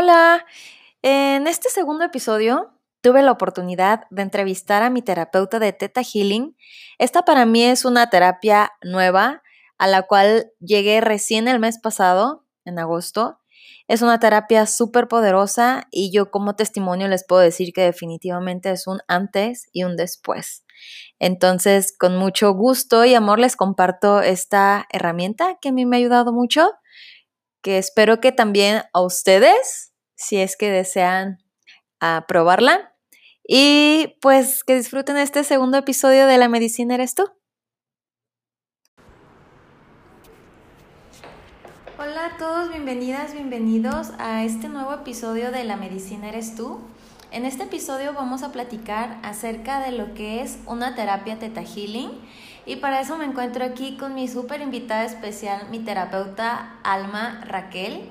Hola, en este segundo episodio tuve la oportunidad de entrevistar a mi terapeuta de Theta Healing. Esta para mí es una terapia nueva a la cual llegué recién el mes pasado, en agosto. Es una terapia súper poderosa y yo como testimonio les puedo decir que definitivamente es un antes y un después. Entonces, con mucho gusto y amor les comparto esta herramienta que a mí me ha ayudado mucho que espero que también a ustedes, si es que desean ah, probarla. Y pues que disfruten este segundo episodio de La Medicina Eres tú. Hola a todos, bienvenidas, bienvenidos a este nuevo episodio de La Medicina Eres tú. En este episodio vamos a platicar acerca de lo que es una terapia Teta Healing y para eso me encuentro aquí con mi súper invitada especial, mi terapeuta Alma Raquel,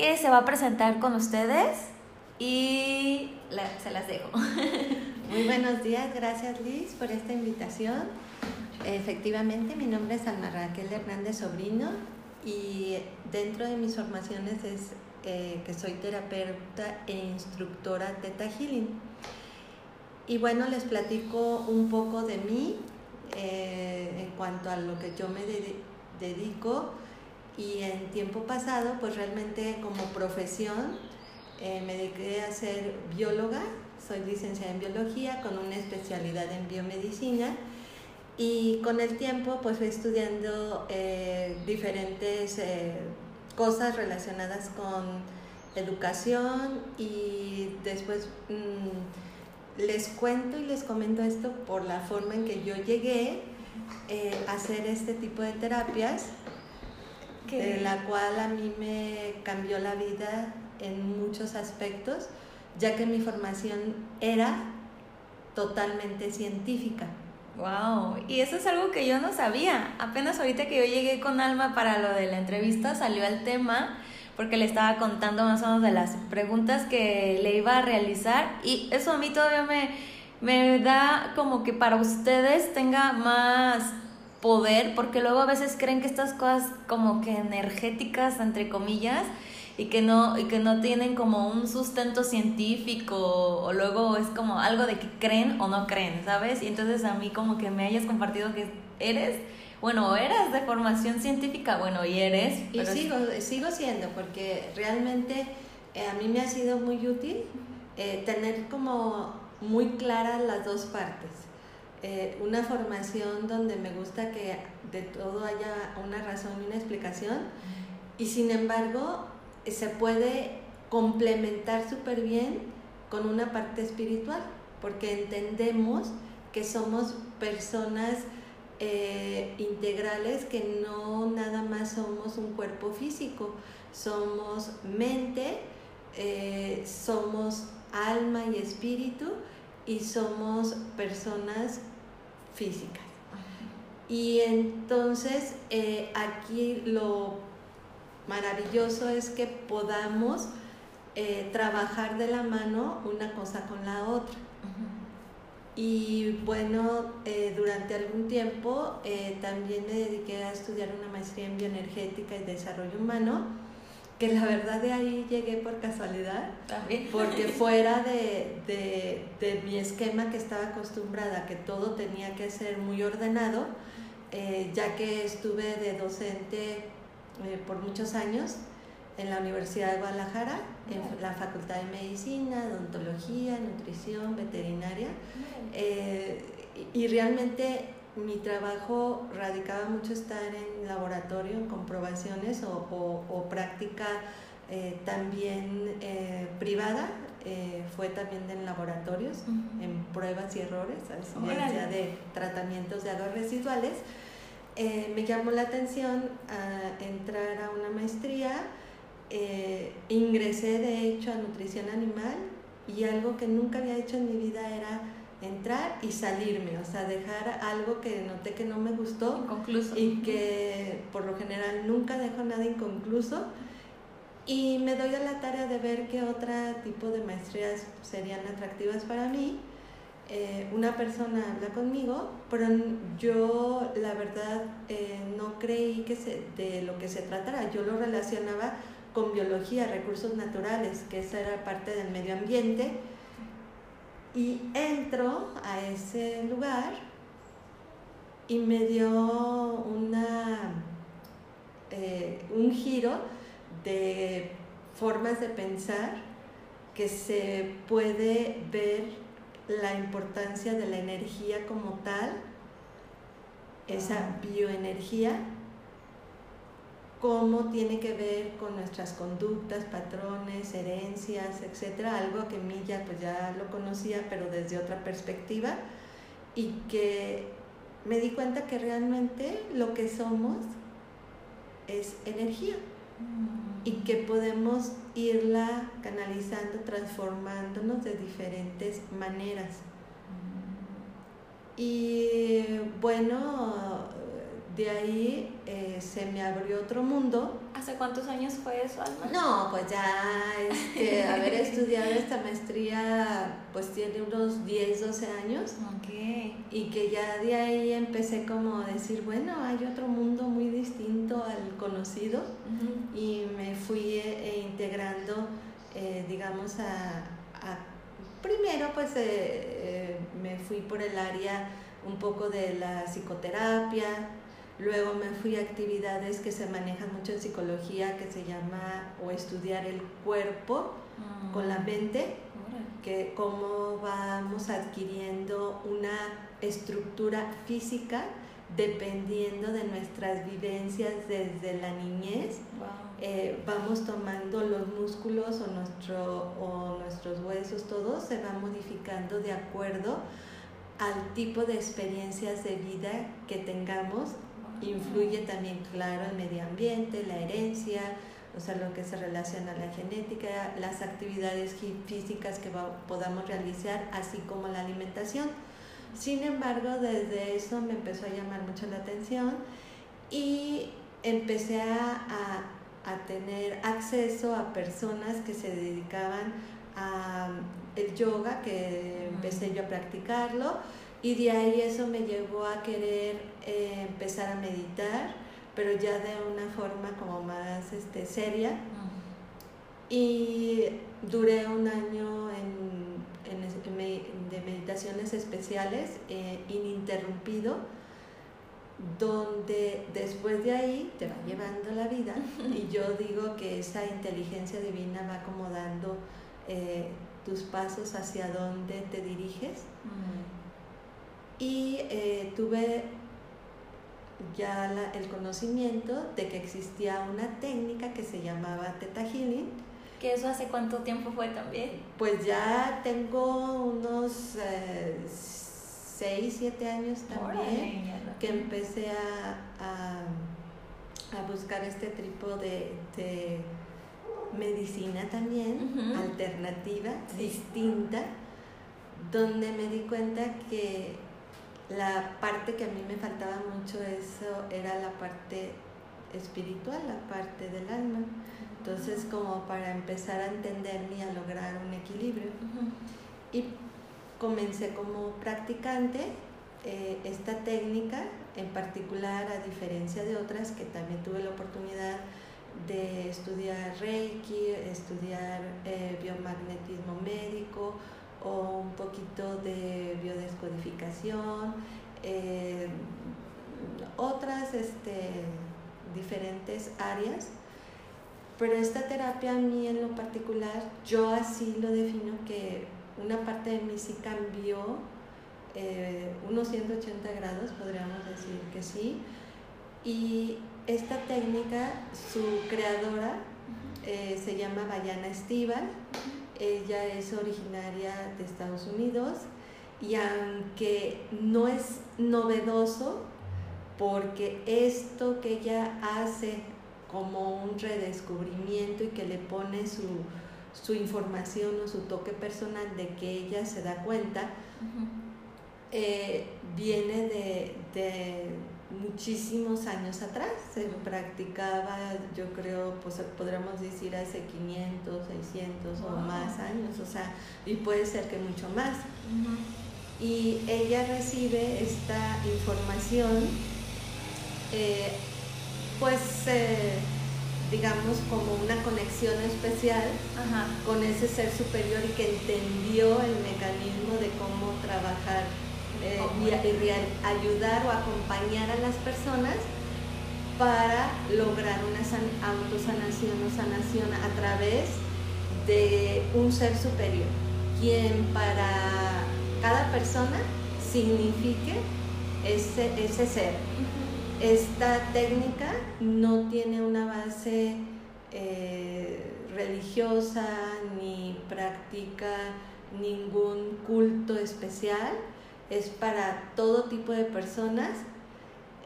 que se va a presentar con ustedes y se las dejo. Muy buenos días, gracias Liz por esta invitación. Efectivamente, mi nombre es Alma Raquel Hernández Sobrino y dentro de mis formaciones es eh, que soy terapeuta e instructora Teta Healing. Y bueno, les platico un poco de mí, eh, en cuanto a lo que yo me dedico y en tiempo pasado pues realmente como profesión eh, me dediqué a ser bióloga, soy licenciada en biología con una especialidad en biomedicina y con el tiempo pues fui estudiando eh, diferentes cosas relacionadas con educación y después mm, les cuento y les comento esto por la forma en que yo llegué eh, a hacer este tipo de terapias, de la cual a mí me cambió la vida en muchos aspectos, ya que mi formación era totalmente científica. Wow, y eso es algo que yo no sabía. Apenas ahorita que yo llegué con Alma para lo de la entrevista salió el tema porque le estaba contando más o menos de las preguntas que le iba a realizar y eso a mí todavía me, me da como que para ustedes tenga más poder, porque luego a veces creen que estas cosas como que energéticas, entre comillas, y que no y que no tienen como un sustento científico o luego es como algo de que creen o no creen, ¿sabes? Y entonces a mí como que me hayas compartido que eres bueno, eras de formación científica, bueno, y eres. Y sigo, sigo siendo, porque realmente eh, a mí me ha sido muy útil eh, tener como muy claras las dos partes. Eh, una formación donde me gusta que de todo haya una razón y una explicación, y sin embargo se puede complementar súper bien con una parte espiritual, porque entendemos que somos personas eh, integrales que no nada más somos un cuerpo físico, somos mente, eh, somos alma y espíritu y somos personas físicas. Y entonces eh, aquí lo maravilloso es que podamos trabajar de la mano una cosa con la otra. Y bueno, eh, durante algún tiempo eh, también me dediqué a estudiar una maestría en bioenergética y desarrollo humano, que la verdad de ahí llegué por casualidad, porque fuera de, de, de, mi esquema que estaba acostumbrada, que todo tenía que ser muy ordenado, eh, ya que estuve de docente por muchos años, en la Universidad de Guadalajara, en la Facultad de Medicina, Odontología, Nutrición, Veterinaria. Eh, y realmente mi trabajo radicaba mucho estar en laboratorio, en comprobaciones o, práctica eh, también eh, privada, fue también en laboratorios, en pruebas y errores, a de tratamientos de aguas residuales. me llamó la atención a entrar a una maestría eh, ingresé de hecho a nutrición animal y algo que nunca había hecho en mi vida era entrar y salirme, o sea, dejar algo que noté que no me gustó inconcluso. y que por lo general nunca dejo nada inconcluso y me doy a la tarea de ver qué otro tipo de maestrías serían atractivas para mí. eh, una persona habla conmigo, pero yo la verdad eh, no creí que se, de lo que se tratara. Yo lo relacionaba con biología, recursos naturales, que esa era parte del medio ambiente. Y entro a ese lugar y me dio una, eh, un giro de formas de pensar que se puede ver la importancia de la energía como tal, esa bioenergía, cómo tiene que ver con nuestras conductas, patrones, herencias, etcétera, algo que ya pues ya lo conocía, pero desde otra perspectiva y que me di cuenta que realmente lo que somos es energía y que podemos irla canalizando, transformándonos de diferentes maneras. Y bueno, de ahí eh, se me abrió otro mundo. ¿Hace cuántos años fue eso, Alma? No, pues ya este, haber estudiado esta maestría pues tiene unos 10, 12 años. Ok. Y que ya de ahí empecé como a decir, bueno, hay otro mundo muy distinto al conocido. Y me fui eh, integrando, eh, digamos, a, Primero pues me fui por el área un poco de la psicoterapia, Luego me fui a actividades que se manejan mucho en psicología, que se llama o estudiar el cuerpo con la mm. mente, que cómo vamos adquiriendo una estructura física dependiendo de nuestras vivencias desde la niñez. Eh, vamos tomando los músculos o, nuestro, o nuestros huesos, todo se va modificando de acuerdo al tipo de experiencias de vida que tengamos Influye también, claro, el medio ambiente, la herencia, o sea, lo que se relaciona a la genética, las actividades físicas que podamos realizar, así como la alimentación. Sin embargo, desde eso me empezó a llamar mucho la atención y empecé a, a, tener acceso a personas que se dedicaban a el yoga, que empecé yo a practicarlo y de ahí eso me llevó a querer eh, empezar a meditar, pero ya de una forma como más este, seria. Y duré un año en, de meditaciones especiales, eh, ininterrumpido, donde después de ahí te va llevando la vida. y yo digo que esa inteligencia divina va acomodando eh, tus pasos hacia donde te diriges y eh, tuve ya el conocimiento de que existía una técnica que se llamaba Theta Healing. ¿Que eso hace cuánto tiempo fue también? Pues ya tengo unos 6, eh, 7 años también que empecé a, a, buscar este tipo de, de medicina también, alternativa, distinta, donde me di cuenta que la parte que a mí me faltaba mucho eso era la parte espiritual, la parte del alma. Entonces, como para empezar a entenderme y a lograr un equilibrio. Y comencé como practicante eh, esta técnica, en particular, a diferencia de otras que también tuve la oportunidad de estudiar Reiki, estudiar eh, biomagnetismo médico, o un poquito de biodescodificación, eh, otras este, diferentes áreas. Pero esta terapia a mí en lo particular, yo así lo defino que una parte de mí sí cambió eh, unos 180 grados, podríamos decir que sí. Y esta técnica, su creadora eh, se llama Bayana Estival. Ella es originaria de Estados Unidos y aunque no es novedoso, porque esto que ella hace como un redescubrimiento y que le pone su, información o su toque personal de que ella se da cuenta, eh, viene de muchísimos años atrás. Se practicaba, yo creo, pues podríamos decir hace 500, 600 o más años, o sea, y puede ser que mucho más. y ella recibe esta información, eh, pues eh, digamos como una conexión especial con ese ser superior y que entendió el mecanismo de cómo trabajar eh, y, ayudar o acompañar a las personas para lograr una autosanación o sanación a través de un ser superior, quien para cada persona signifique ese, ese ser. Esta técnica no tiene una base eh, religiosa ni practica ningún culto especial, es para todo tipo de personas,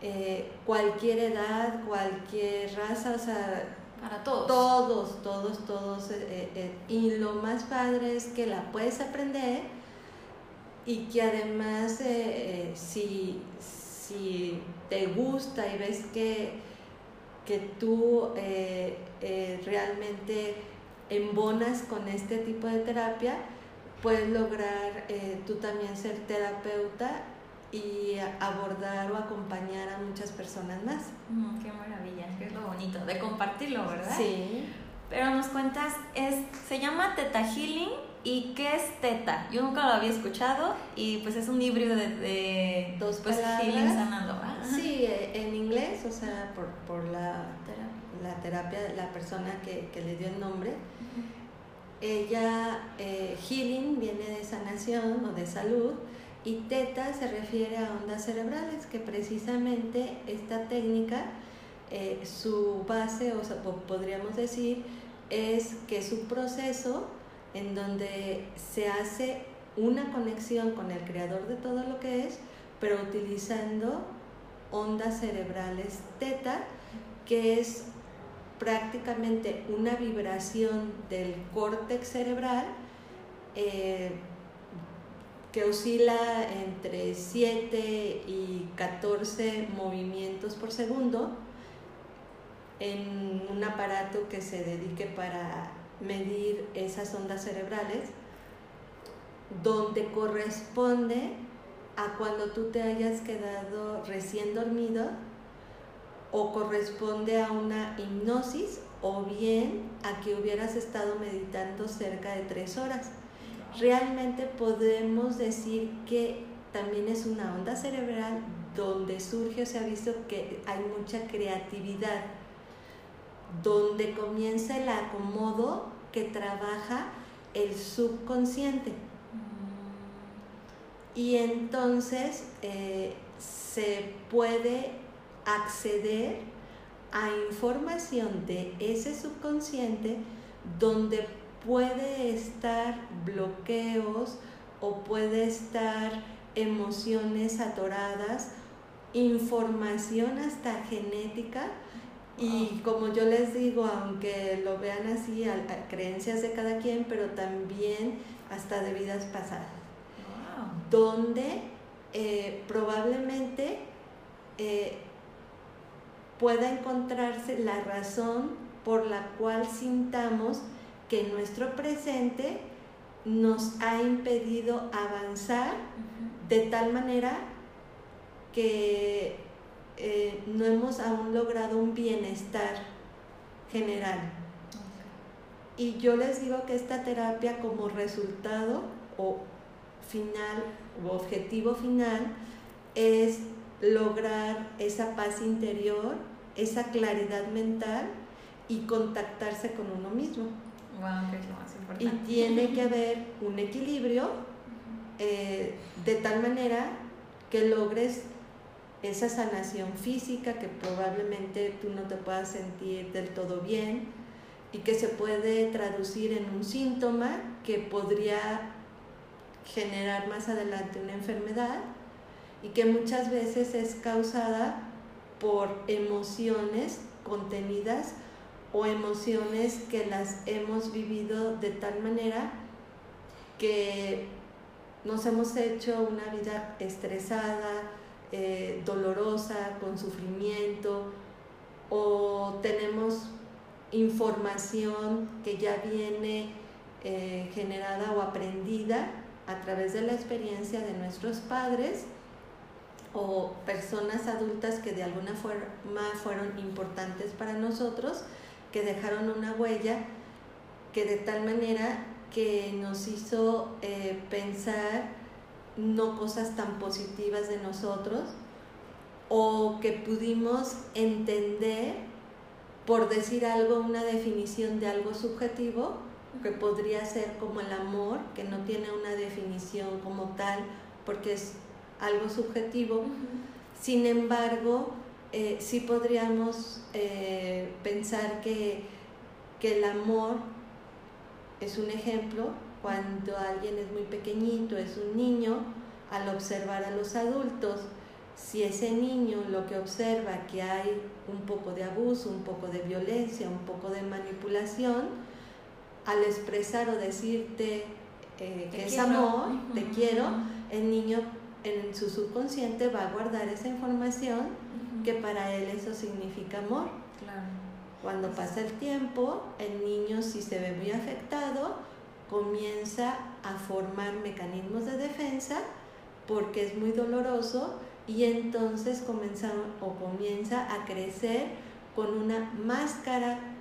eh, cualquier edad, cualquier raza, o sea, para todos. Todos, todos, todos. Eh, y lo más padre es que la puedes aprender y que además eh, eh, si, te gusta y ves que, que tú eh, realmente embonas con este tipo de terapia, puedes lograr tú también ser terapeuta y abordar o acompañar a muchas personas más. Mm, qué maravilla, qué es lo bonito de compartirlo, ¿verdad? Sí. Pero nos cuentas, es, se llama Teta Healing ¿Y qué es teta? Yo nunca lo había escuchado y pues es un híbrido de, dos pues, healing sanando. Sí, eh, en inglés, o sea, por, por la, la terapia de la persona que, que, le dio el nombre. Ella, eh, healing viene de sanación o de salud y teta se refiere a ondas cerebrales, que precisamente esta técnica, eh, su base, o sea, podríamos decir, es que su proceso en donde se hace una conexión con el creador de todo lo que es, pero utilizando ondas cerebrales teta, que es prácticamente una vibración del córtex cerebral eh, que oscila entre 7 y 14 movimientos por segundo en un aparato que se dedique para medir esas ondas cerebrales, donde corresponde a cuando tú te hayas quedado recién dormido o corresponde a una hipnosis o bien a que hubieras estado meditando cerca de tres horas. Realmente podemos decir que también es una onda cerebral donde surge o se ha visto que hay mucha creatividad donde comienza el acomodo que trabaja el subconsciente. Y entonces eh, se puede acceder a información de ese subconsciente donde puede estar bloqueos o puede estar emociones atoradas, información hasta genética. Y como yo les digo, aunque lo vean así, a, creencias de cada quien, pero también hasta de vidas pasadas. Donde eh, probablemente eh, pueda encontrarse la razón por la cual sintamos que nuestro presente nos ha impedido avanzar de tal manera que eh, no hemos aún logrado un bienestar general. Y yo les digo que esta terapia como resultado o final o objetivo final es lograr esa paz interior, esa claridad mental y contactarse con uno mismo. Y tiene que haber un equilibrio eh, de tal manera que logres esa sanación física que probablemente tú no te puedas sentir del todo bien y que se puede traducir en un síntoma que podría generar más adelante una enfermedad y que muchas veces es causada por emociones contenidas o emociones que las hemos vivido de tal manera que nos hemos hecho una vida estresada, eh, dolorosa, con sufrimiento, o tenemos información que ya viene eh, generada o aprendida a través de la experiencia de nuestros padres o personas adultas que de alguna forma fueron importantes para nosotros, que dejaron una huella que de tal manera que nos hizo eh, pensar no cosas tan positivas de nosotros o que pudimos entender, por decir algo, una definición de algo subjetivo, que podría ser como el amor, que no tiene una definición como tal, porque es algo subjetivo. Sin embargo, eh, sí podríamos eh, pensar que, que el amor es un ejemplo cuando alguien es muy pequeñito, es un niño, al observar a los adultos, si ese niño lo que observa que hay un poco de abuso, un poco de violencia, un poco de manipulación, al expresar o decirte eh, que es amor, te quiero, el niño en su subconsciente va a guardar esa información que para él eso significa amor. Cuando pasa el tiempo, el niño si se ve muy afectado, comienza a formar mecanismos de defensa porque es muy doloroso y entonces comienza o comienza a crecer con una máscara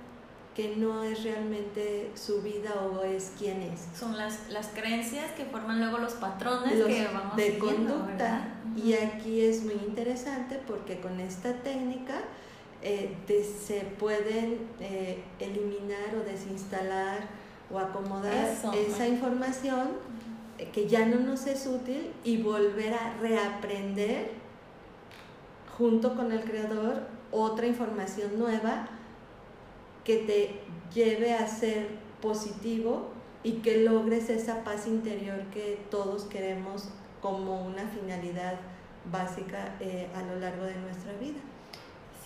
que no es realmente su vida o es quién es. Son las, las creencias que forman luego los patrones que vamos de conducta. Y aquí es muy interesante porque con esta técnica eh, se pueden eh, eliminar o desinstalar o acomodar esa información que ya no nos es útil y volver a reaprender junto con el creador otra información nueva que te lleve a ser positivo y que logres esa paz interior que todos queremos como una finalidad básica eh, a lo largo de nuestra vida.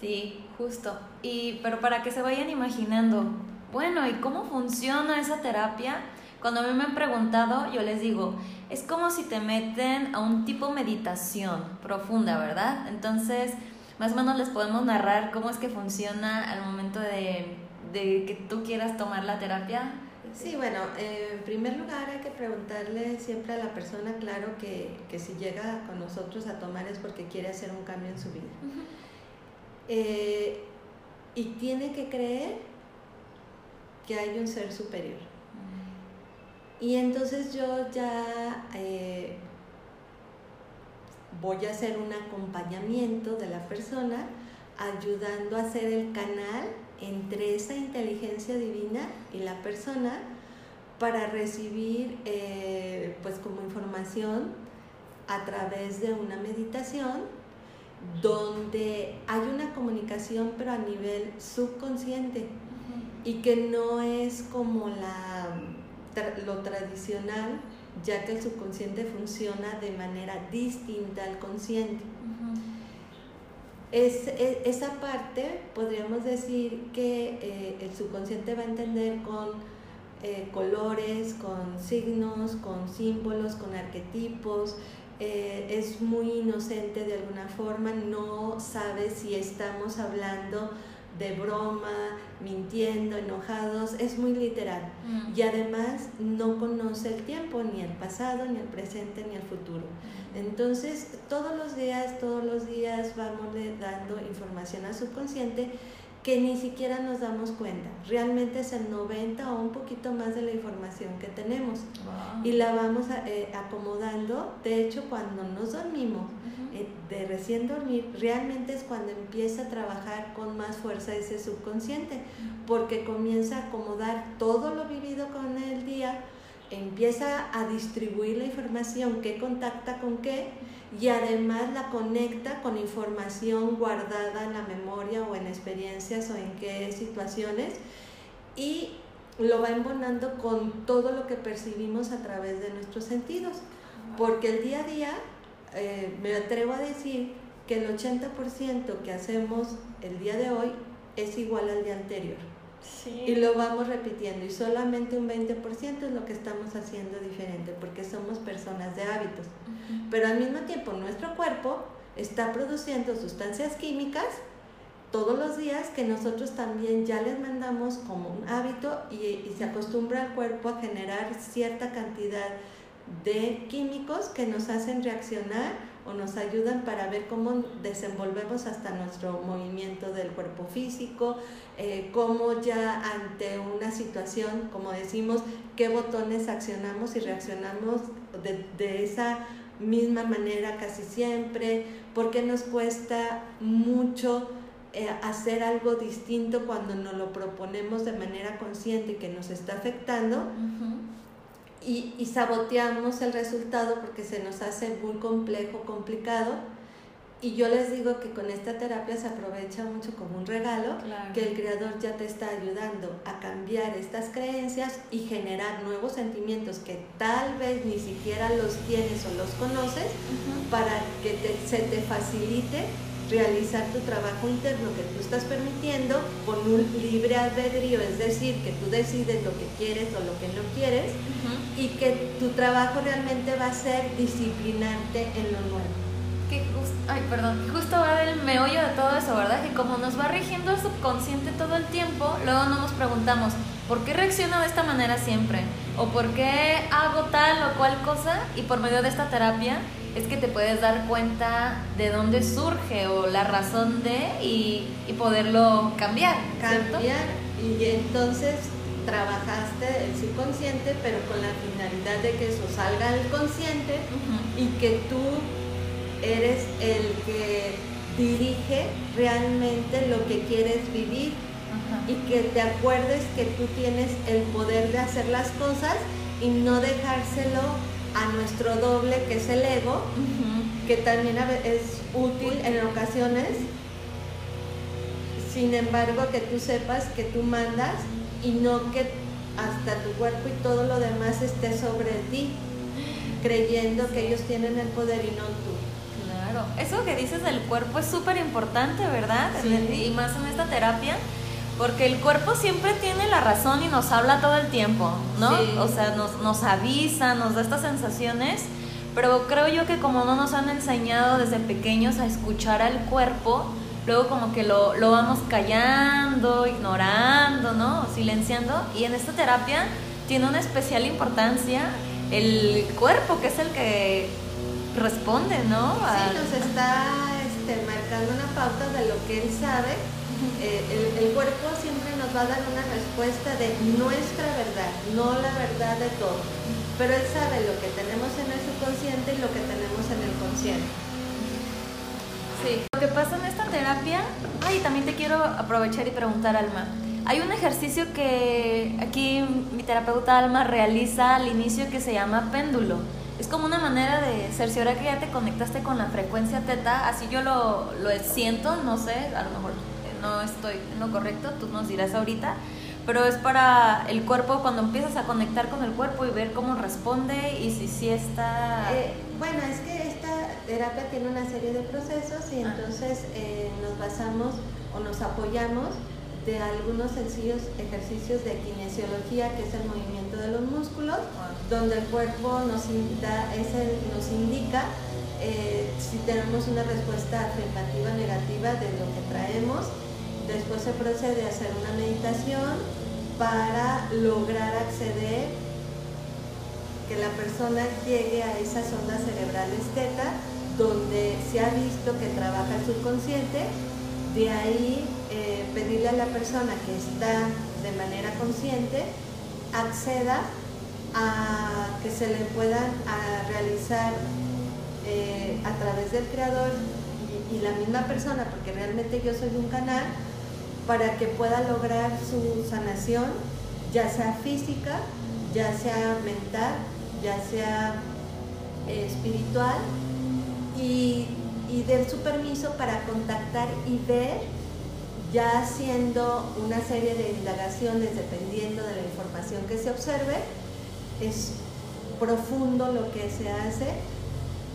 Sí, justo. Y pero para que se vayan imaginando, bueno, ¿y cómo funciona esa terapia? Cuando a mí me han preguntado, yo les digo, es como si te meten a un tipo meditación profunda, ¿verdad? Entonces, más o menos les podemos narrar cómo es que funciona al momento de, que tú quieras tomar la terapia. Sí, bueno, en primer lugar hay que preguntarle siempre a la persona, claro, que, si llega con nosotros a tomar es porque quiere hacer un cambio en su vida. Eh, y tiene que creer que hay un ser superior. Y entonces yo ya eh, voy a hacer un acompañamiento de la persona ayudando a hacer el canal entre esa inteligencia divina y la persona para recibir eh, pues como información a través de una meditación donde hay una comunicación pero a nivel subconsciente y que no es como la lo tradicional, ya que el subconsciente funciona de manera distinta al consciente. Es, esa parte podríamos decir que eh, el subconsciente va a entender con eh, colores, con signos, con símbolos, con arquetipos. Eh, es muy inocente de alguna forma, no sabe si estamos hablando de broma, mintiendo, enojados, es muy literal. Mm. Y además no conoce el tiempo, ni el pasado, ni el presente, ni el futuro. Mm. Entonces, todos los días, todos los días vamos dando información al subconsciente que ni siquiera nos damos cuenta. Realmente es el 90 o un poquito más de la información que tenemos. Y la vamos eh, acomodando. De hecho, cuando nos dormimos, de recién dormir, realmente es cuando empieza a trabajar con más fuerza ese subconsciente, porque comienza a acomodar todo lo vivido con el día, empieza a distribuir la información, qué contacta con qué, y además la conecta con información guardada en la memoria o en experiencias o en qué situaciones, y lo va embonando con todo lo que percibimos a través de nuestros sentidos, porque el día a día eh, me atrevo a decir que el 80% que hacemos el día de hoy es igual al día anterior. Y lo vamos repitiendo y solamente un 20% es lo que estamos haciendo diferente porque somos personas de hábitos. Pero al mismo tiempo nuestro cuerpo está produciendo sustancias químicas todos los días que nosotros también ya les mandamos como un hábito y, y se acostumbra al cuerpo a generar cierta cantidad de químicos que nos hacen reaccionar o nos ayudan para ver cómo desenvolvemos hasta nuestro movimiento del cuerpo físico, eh, cómo ya ante una situación, como decimos, qué botones accionamos y reaccionamos de, de esa misma manera casi siempre, porque nos cuesta mucho eh, hacer algo distinto cuando nos lo proponemos de manera consciente y que nos está afectando y, y, saboteamos el resultado porque se nos hace muy complejo, complicado. Y yo les digo que con esta terapia se aprovecha mucho como un regalo, que el creador ya te está ayudando a cambiar estas creencias y generar nuevos sentimientos que tal vez ni siquiera los tienes o los conoces, para que se te facilite realizar tu trabajo interno que tú estás permitiendo con un libre albedrío, es decir, que tú decides lo que quieres o lo que no quieres y que tu trabajo realmente va a ser disciplinarte en lo nuevo. Que ay, perdón, justo va del meollo de todo eso, ¿verdad? Que como nos va rigiendo el subconsciente todo el tiempo, luego no nos preguntamos, ¿por qué reacciono de esta manera siempre? ¿O por qué hago tal o cual cosa? Y por medio de esta terapia es que te puedes dar cuenta de dónde surge o la razón de y, poderlo cambiar. Cambiar y entonces trabajaste el subconsciente pero con la finalidad de que eso salga al consciente y que tú eres el que dirige realmente lo que quieres vivir y que te acuerdes que tú tienes el poder de hacer las cosas y no dejárselo a nuestro doble, que es el ego, que también es útil en ocasiones. Sin embargo, que tú sepas que tú mandas y no que hasta tu cuerpo y todo lo demás esté sobre ti, creyendo que ellos tienen el poder y no tú. Claro, eso que dices del cuerpo es súper importante, ¿verdad? Y más en esta terapia porque el cuerpo siempre tiene la razón y nos habla todo el tiempo, ¿no? O sea, nos, nos avisa, nos da estas sensaciones, pero creo yo que como no nos han enseñado desde pequeños a escuchar al cuerpo, luego como que lo, lo vamos callando, ignorando, ¿no? Silenciando. Y en esta terapia tiene una especial importancia el cuerpo, que es el que responde, ¿no? Sí, nos está este, marcando una pauta de lo que él sabe eh, el, cuerpo siempre nos va a dar una respuesta de nuestra verdad, no la verdad de todo. Pero él sabe lo que tenemos en el subconsciente y lo que tenemos en el consciente. Sí, lo que pasa en esta terapia, ay, también te quiero aprovechar y preguntar, Alma. Hay un ejercicio que aquí mi terapeuta Alma realiza al inicio que se llama péndulo. Es como una manera de cerciorar que ya te conectaste con la frecuencia teta, así yo lo, lo siento, no sé, a lo mejor no estoy en lo correcto, tú nos dirás ahorita, pero es para el cuerpo cuando empiezas a conectar con el cuerpo y ver cómo responde y si sí está... Eh, bueno, es que esta terapia tiene una serie de procesos y ah. entonces eh, nos basamos o nos apoyamos de algunos sencillos ejercicios de kinesiología, que es el movimiento de los músculos, donde el cuerpo nos, nos indica eh, si tenemos una respuesta afirmativa negativa de lo que traemos Después se procede a hacer una meditación para lograr acceder, que la persona llegue a esas ondas cerebrales teta, donde se ha visto que trabaja el subconsciente, de ahí eh, pedirle a la persona que está de manera consciente, acceda a que se le puedan realizar eh, a través del creador y la misma persona, porque realmente yo soy un canal, para que pueda lograr su sanación, ya sea física, ya sea mental, ya sea eh, espiritual, y, y su permiso para contactar y ver, ya haciendo una serie de indagaciones dependiendo de la información que se observe, es profundo lo que se hace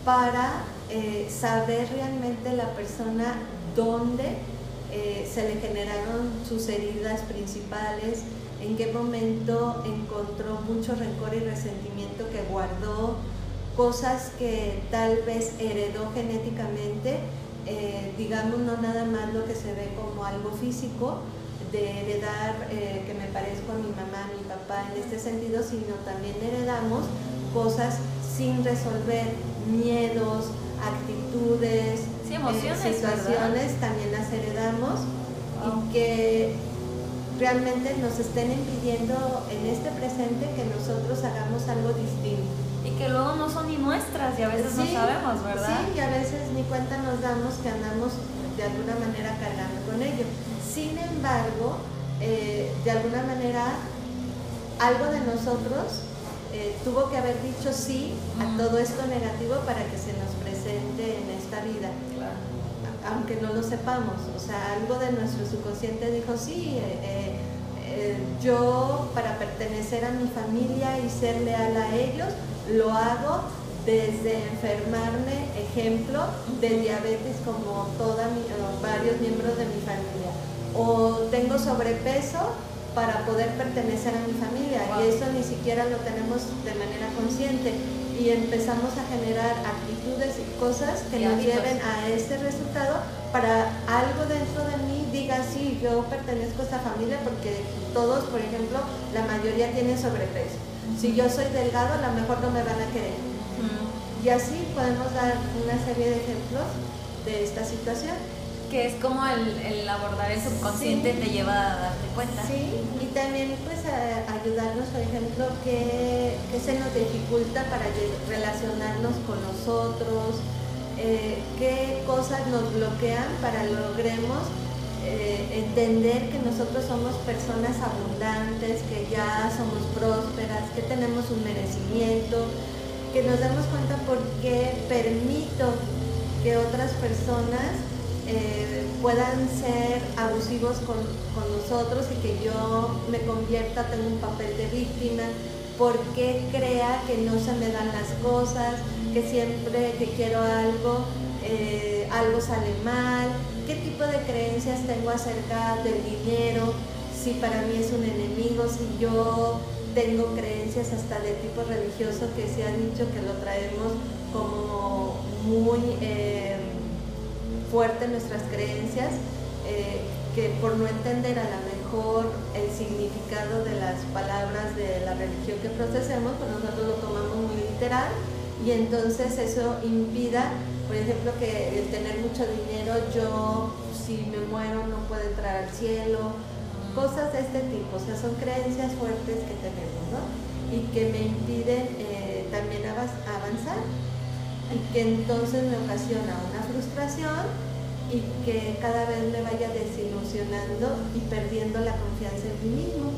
para eh, saber realmente la persona dónde eh, se le generaron sus heridas principales, en qué momento encontró mucho rencor y resentimiento que guardó, cosas que tal vez heredó genéticamente, eh, digamos no nada más lo que se ve como algo físico, de heredar eh, que me parezco a mi mamá, a mi papá en este sentido, sino también heredamos cosas sin resolver, miedos, actitudes, emociones, situaciones también las heredamos y que realmente nos estén impidiendo en este presente que nosotros hagamos algo distinto. Y que luego no son ni nuestras y a veces no sabemos, ¿verdad? Sí, y a veces ni cuenta nos damos que andamos de alguna manera cargando con ello. Sin embargo, eh, de alguna manera, algo de nosotros eh, tuvo que haber dicho sí a todo esto negativo para que se nos presente en esta vida. Aunque no lo sepamos, o sea, algo de nuestro subconsciente dijo sí, eh, yo para pertenecer a mi familia y ser leal a ellos, lo hago desde enfermarme, ejemplo, de diabetes como toda varios miembros de mi familia, o tengo sobrepeso para poder pertenecer a mi familia y eso ni siquiera lo tenemos de manera consciente y empezamos a generar actitudes y cosas que nos lleven a este resultado para algo dentro de mí diga sí, yo pertenezco a esta familia porque todos, por ejemplo, la mayoría tienen sobrepeso. Si yo soy delgado, a lo mejor no me van a querer. Y así podemos dar una serie de ejemplos de esta situación. Que es como el, abordar el subconsciente te lleva a darte cuenta. Sí, y también pues a ayudarnos, por ejemplo, que, se nos dificulta para relacionarnos con nosotros, eh, qué cosas nos bloquean para logremos eh, entender que nosotros somos personas abundantes, que ya somos prósperas, que tenemos un merecimiento, que nos damos cuenta por qué permito que otras personas puedan ser abusivos con, nosotros y que yo me convierta, tengo un papel de víctima, por qué crea que no se me dan las cosas, que siempre que quiero algo, eh, algo sale mal, qué tipo de creencias tengo acerca del dinero, si para mí es un enemigo, si yo tengo creencias hasta de tipo religioso que se ha dicho que lo traemos como muy eh, fuerte nuestras creencias, eh, que por no entender a lo mejor el significado de las palabras de la religión que procesemos, pues nosotros lo tomamos muy literal y entonces eso impida, por ejemplo, que el tener mucho dinero, yo si me muero no puedo entrar al cielo, cosas de este tipo, o sea, son creencias fuertes que tenemos, ¿no? Y que me impiden eh, también avanzar y que entonces me ocasiona una frustración y que cada vez me vaya desilusionando y perdiendo la confianza en mí mismo.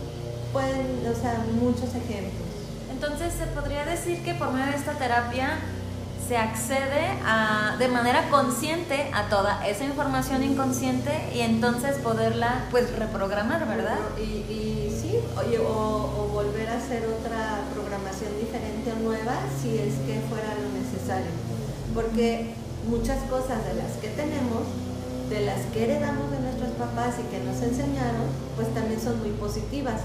Pueden, o sea, muchos ejemplos. Entonces, se podría decir que por medio de esta terapia se accede a, de manera consciente a toda esa información inconsciente y entonces poderla pues reprogramar, ¿verdad? Y, sí, o, o, volver a hacer otra programación diferente o nueva si es que fuera lo necesario. Porque muchas cosas de las que tenemos de las que heredamos de nuestros papás y que nos enseñaron, pues también son muy positivas.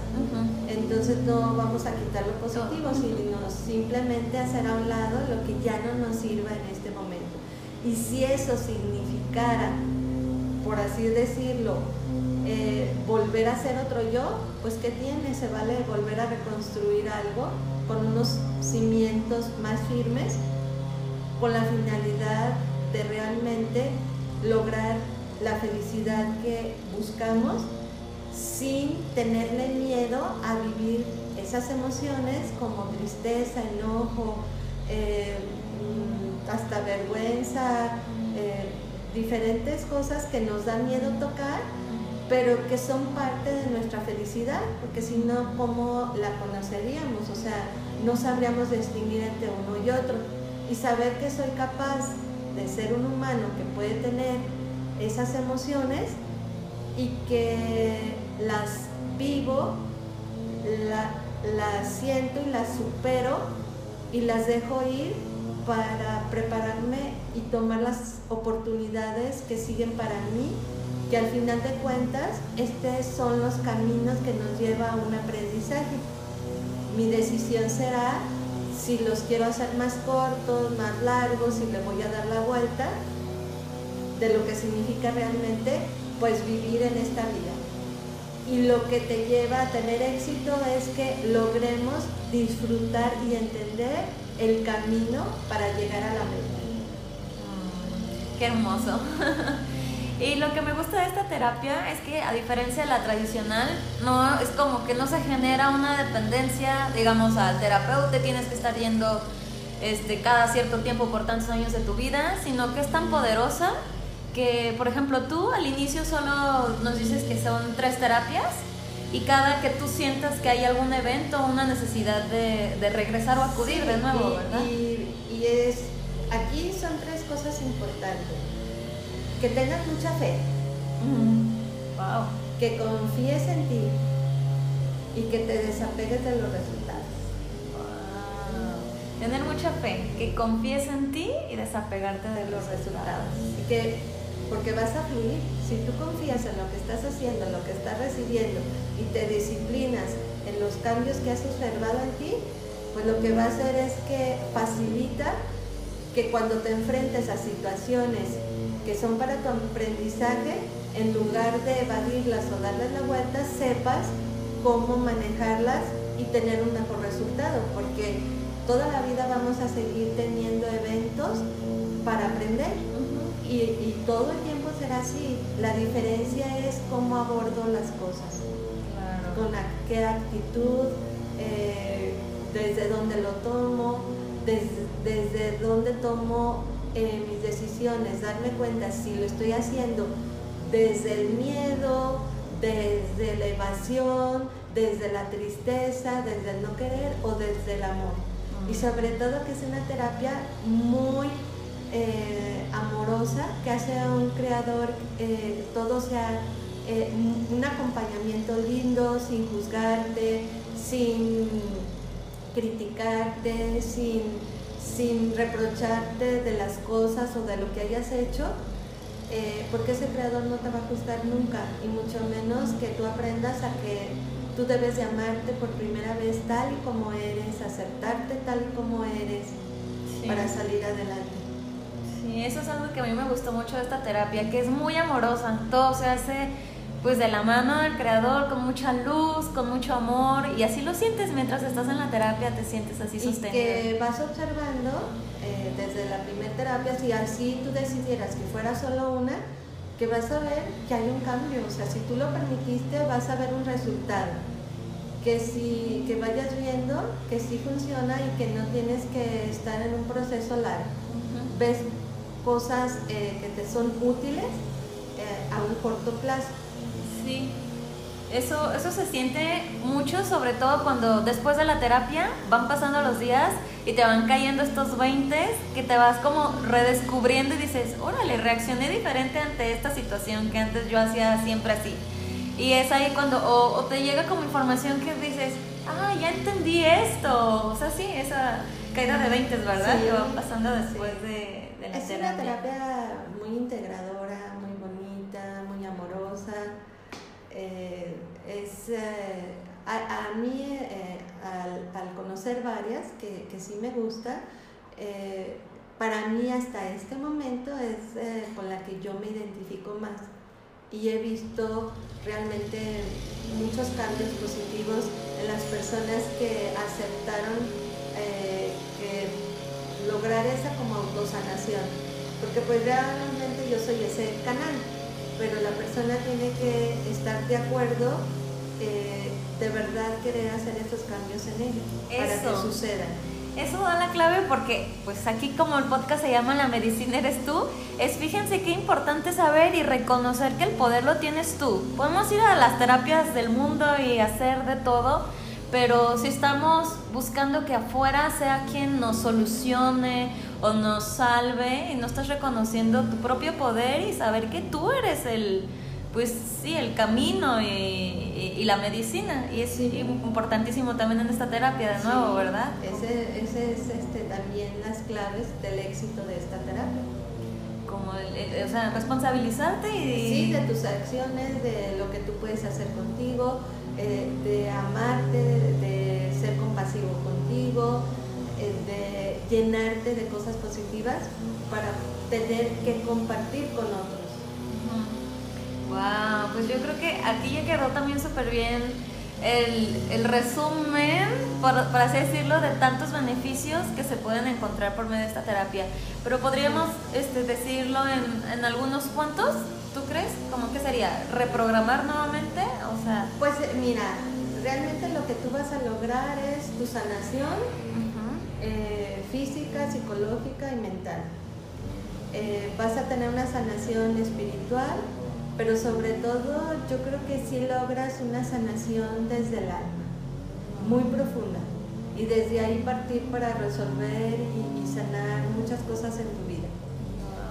Entonces no vamos a quitar lo positivo, sino simplemente hacer a un lado lo que ya no nos sirva en este momento. Y si eso significara, por así decirlo, eh, volver a ser otro yo, pues ¿qué tiene? Se vale volver a reconstruir algo con unos cimientos más firmes, con la finalidad de realmente lograr la felicidad que buscamos sin tenerle miedo a vivir esas emociones como tristeza, enojo, eh, hasta vergüenza, eh, diferentes cosas que nos dan miedo tocar, pero que son parte de nuestra felicidad, porque si no, ¿cómo la conoceríamos? O sea, no sabríamos distinguir entre uno y otro. Y saber que soy capaz de ser un humano que puede tener esas emociones y que las vivo, las siento y las supero y las dejo ir para prepararme y tomar las oportunidades que siguen para mí, que al final de cuentas estos son los caminos que nos lleva a un aprendizaje. Mi decisión será si los quiero hacer más cortos, más largos, si le voy a dar la vuelta, de lo que significa realmente pues vivir en esta vida. y lo que te lleva a tener éxito es que logremos disfrutar y entender el camino para llegar a la meta. qué hermoso. y lo que me gusta de esta terapia es que a diferencia de la tradicional, no es como que no se genera una dependencia, digamos, al terapeuta, tienes que estar yendo este, cada cierto tiempo por tantos años de tu vida, sino que es tan poderosa que, por ejemplo, tú al inicio solo nos dices que son tres terapias y cada que tú sientas que hay algún evento o una necesidad de, de, regresar o acudir de nuevo, ¿verdad? Y, y, es, aquí son tres cosas importantes. Que tengas mucha fe. Wow. Que confíes en ti y que te desapegues de los resultados. Tener mucha fe, que confíes en ti y desapegarte de los resultados. Y que, porque vas a fluir. Si tú confías en lo que estás haciendo, en lo que estás recibiendo y te disciplinas en los cambios que has observado en ti, pues lo que va a hacer es que facilita que cuando te enfrentes a situaciones que son para tu aprendizaje, en lugar de evadirlas o darles la vuelta, sepas cómo manejarlas y tener un mejor resultado, porque toda la vida vamos a seguir teniendo eventos para aprender y, todo el tiempo será así. La diferencia es cómo abordo las cosas, con qué actitud, eh, desde dónde lo tomo, desde, desde dónde tomo eh, mis decisiones, darme cuenta si lo estoy haciendo desde el miedo, desde la evasión, desde la tristeza, desde el no querer o desde el amor. Y sobre todo que es una terapia muy eh, amorosa, que hace a un creador eh, todo sea eh, un acompañamiento lindo, sin juzgarte, sin criticarte, sin, sin reprocharte de las cosas o de lo que hayas hecho, porque ese creador no te va a juzgar nunca, y mucho menos que tú aprendas a que Tú debes de amarte por primera vez tal y como eres, aceptarte tal y como eres para salir adelante. Sí, eso es algo que a mí me gustó mucho de esta terapia, que es muy amorosa. Todo se hace pues de la mano del creador, con mucha luz, con mucho amor, y así lo sientes mientras estás en la terapia, te sientes así sostenido. Y que vas observando eh, desde la primera terapia, si así tú decidieras que fuera solo una, que vas a ver que hay un cambio, o sea, si tú lo permitiste vas a ver un resultado, que si que vayas viendo que sí funciona y que no tienes que estar en un proceso largo. Ves cosas eh, que te son útiles eh, a un corto plazo. Sí. Eso, eso se siente mucho, sobre todo cuando después de la terapia van pasando los días y te van cayendo estos 20 que te vas como redescubriendo y dices, órale, reaccioné diferente ante esta situación que antes yo hacía siempre así. Y es ahí cuando, o, te llega como información que dices, ah, ya entendí esto. O sea, sí, esa caída de 20, ¿verdad? que van pasando después de, la terapia. Es una terapia muy integradora, muy bonita, muy amorosa eh, es, eh, a, mí, eh, al, conocer varias, que, que, sí me gusta, para mí hasta este momento es con la que yo me identifico más y he visto realmente muchos cambios positivos en las personas que aceptaron lograr esa como autosanación, porque pues realmente yo soy ese canal, pero la persona tiene que estar de acuerdo, eh, de verdad querer hacer estos cambios en ella para que sucedan. Eso da la clave porque, pues aquí como el podcast se llama La medicina eres tú, es fíjense qué importante saber y reconocer que el poder lo tienes tú. Podemos ir a las terapias del mundo y hacer de todo, pero si estamos buscando que afuera sea quien nos solucione o nos salve y no estás reconociendo tu propio poder y saber que tú eres el, pues sí, el camino y, y, la medicina. Y es importantísimo también en esta terapia de nuevo, ¿verdad? Ese, ese es este, también las claves del éxito de esta terapia. Como, o sea, responsabilizarte y... Sí, de tus acciones, de lo que tú puedes hacer contigo, eh, de amarte, de, ser compasivo contigo, eh, de llenarte de cosas positivas para tener que compartir con otros. Wow, pues yo creo que aquí ya quedó también súper bien el, resumen, por, así decirlo, de tantos beneficios que se pueden encontrar por medio de esta terapia. Pero podríamos este, decirlo en, algunos cuantos, ¿tú crees? ¿Cómo que sería? ¿Reprogramar nuevamente? O sea... Pues eh, mira, realmente lo que tú vas a lograr es tu sanación eh, física, psicológica y mental. Eh, vas a tener una sanación espiritual, pero sobre todo yo creo que sí logras una sanación desde el alma, muy profunda, y desde ahí partir para resolver y, sanar muchas cosas en tu vida.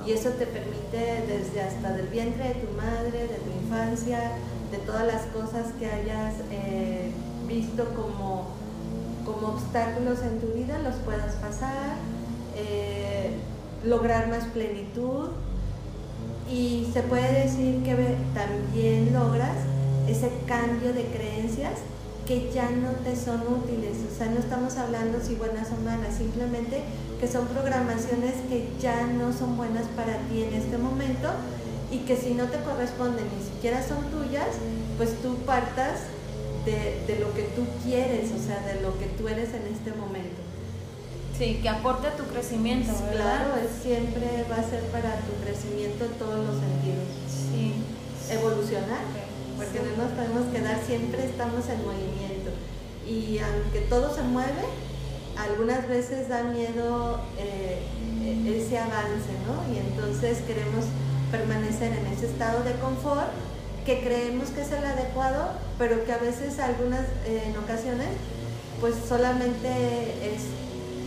Y eso te permite desde hasta del vientre de tu madre, de tu infancia, de todas las cosas que hayas eh, visto como, como obstáculos en tu vida, los puedas pasar, eh, lograr más plenitud, se puede decir que también logras ese cambio de creencias que ya no te son útiles. O sea, no estamos hablando si buenas o malas, simplemente que son programaciones que ya no son buenas para ti en este momento y que si no te corresponden ni siquiera son tuyas, pues tú partas de, de lo que tú quieres, o sea, de lo que tú eres en este momento. Sí, que aporte a tu crecimiento, ¿verdad? Claro, siempre va a ser para tu crecimiento en todos los sentidos. Sí. Evolucionar, porque no nos podemos quedar, siempre estamos en movimiento. Y aunque todo se mueve, algunas veces da miedo eh, ese avance, ¿no? Y entonces queremos permanecer en ese estado de confort que creemos que es el adecuado, pero que a veces algunas, eh, en ocasiones, pues solamente es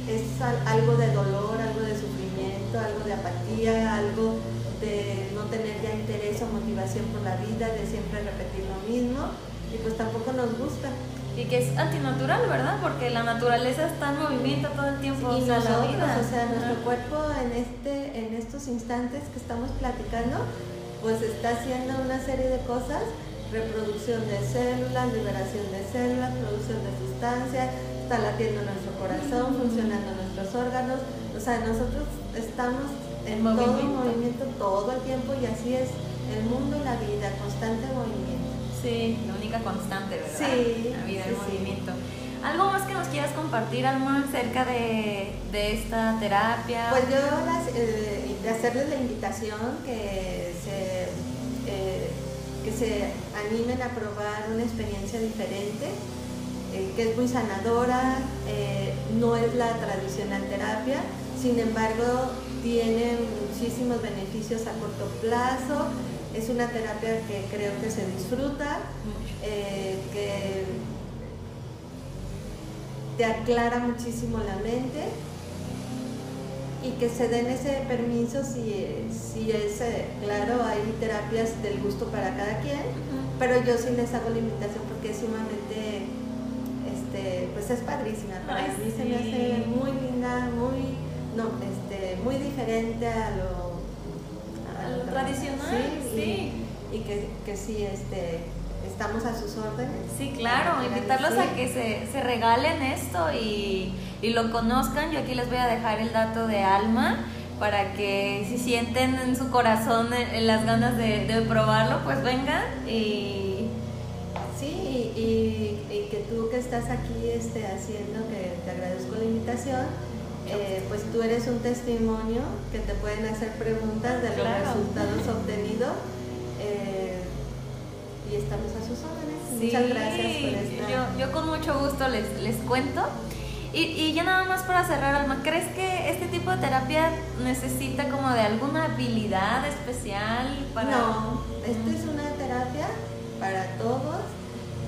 es algo de dolor, algo de sufrimiento, algo de apatía, algo de no tener ya interés o motivación por la vida, de siempre repetir lo mismo y pues tampoco nos gusta. Y que es antinatural, ¿verdad? Porque la naturaleza está en movimiento todo el tiempo. y nosotros, o sea, nuestro cuerpo en, este, en estos instantes que estamos platicando, pues está haciendo una serie de cosas, reproducción de células, liberación de células, producción de sustancias, está latiendo nuestro corazón, funcionando nuestros órganos, o sea, nosotros estamos en, todo movimiento todo el tiempo y así es el mundo y la vida, constante movimiento. Sí, la única constante, ¿verdad? Sí. La vida, el movimiento. ¿Algo más que nos quieras compartir, Alma, acerca de, de esta terapia? Pues yo eh, de hacerles la invitación que se, eh, que se animen a probar una experiencia diferente eh, que es muy sanadora, eh, no es la tradicional terapia, sin embargo tiene muchísimos beneficios a corto plazo, es una terapia que creo que se disfruta, eh, que te aclara muchísimo la mente y que se den ese permiso si, si es, claro, hay terapias del gusto para cada quien, pero yo sí les hago la invitación porque es sumamente este, pues es padrísima. Para mí se me hace muy linda, muy, no, este, muy diferente a lo, tradicional. Sí, Y, que, que, sí, este, estamos a sus órdenes. Sí, claro, invitarlos a que se, se regalen esto y, y, lo conozcan. Yo aquí les voy a dejar el dato de Alma para que si sienten en su corazón las ganas de, de probarlo, pues vengan y... Sí, tú que estás aquí este, haciendo, que te agradezco la invitación, eh, pues tú eres un testimonio que te pueden hacer preguntas de los resultados obtenidos eh, y estamos a sus órdenes. Muchas gracias por esta. Yo, yo con mucho gusto les, les cuento. Y, y, ya nada más para cerrar, Alma, ¿crees que este tipo de terapia necesita como de alguna habilidad especial para...? No, esta es una terapia para todos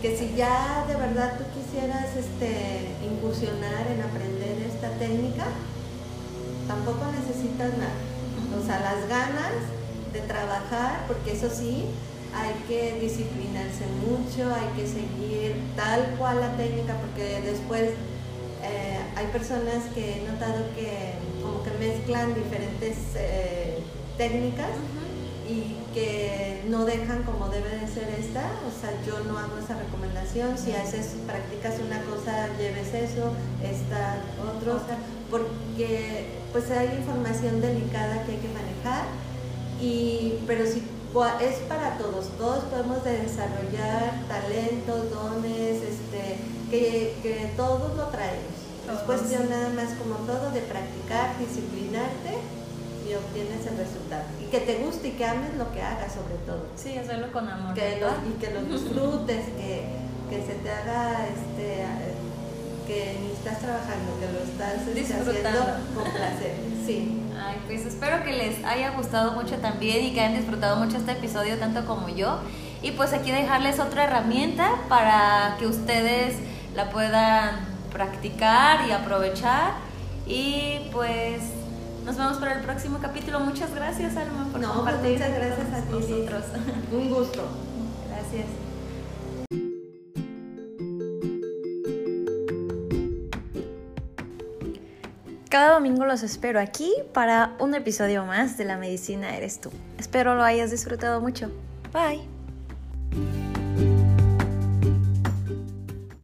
que si ya de verdad tú quisieras este, incursionar en aprender esta técnica, tampoco necesitas nada. O sea, las ganas de trabajar, porque eso sí, hay que disciplinarse mucho, hay que seguir tal cual la técnica, porque después eh, hay personas que he notado que como que mezclan diferentes eh, técnicas y que no dejan como debe de ser esta, o sea, yo no hago esa recomendación, si haces, practicas una cosa, lleves eso, esta, otro, porque pues hay información delicada que hay que manejar, y, pero si es para todos, todos podemos desarrollar talentos, dones, este, que, que todos lo traemos. Es cuestión nada más como todo de practicar, disciplinarte y obtienes el resultado. Y que te guste y que ames lo que hagas sobre todo. Sí, hacerlo con amor. Que y que lo disfrutes, que, que se te haga este que ni estás trabajando, que lo estás este, haciendo con placer. Sí. Ay, pues espero que les haya gustado mucho también y que hayan disfrutado mucho este episodio tanto como yo. Y pues aquí dejarles otra herramienta para que ustedes la puedan practicar y aprovechar. Y pues nos vemos para el próximo capítulo. Muchas gracias, Alma, por no, pues compartir. muchas gracias a ti. Un gusto. Gracias. Cada domingo los espero aquí para un episodio más de La Medicina Eres tú. Espero lo hayas disfrutado mucho. Bye.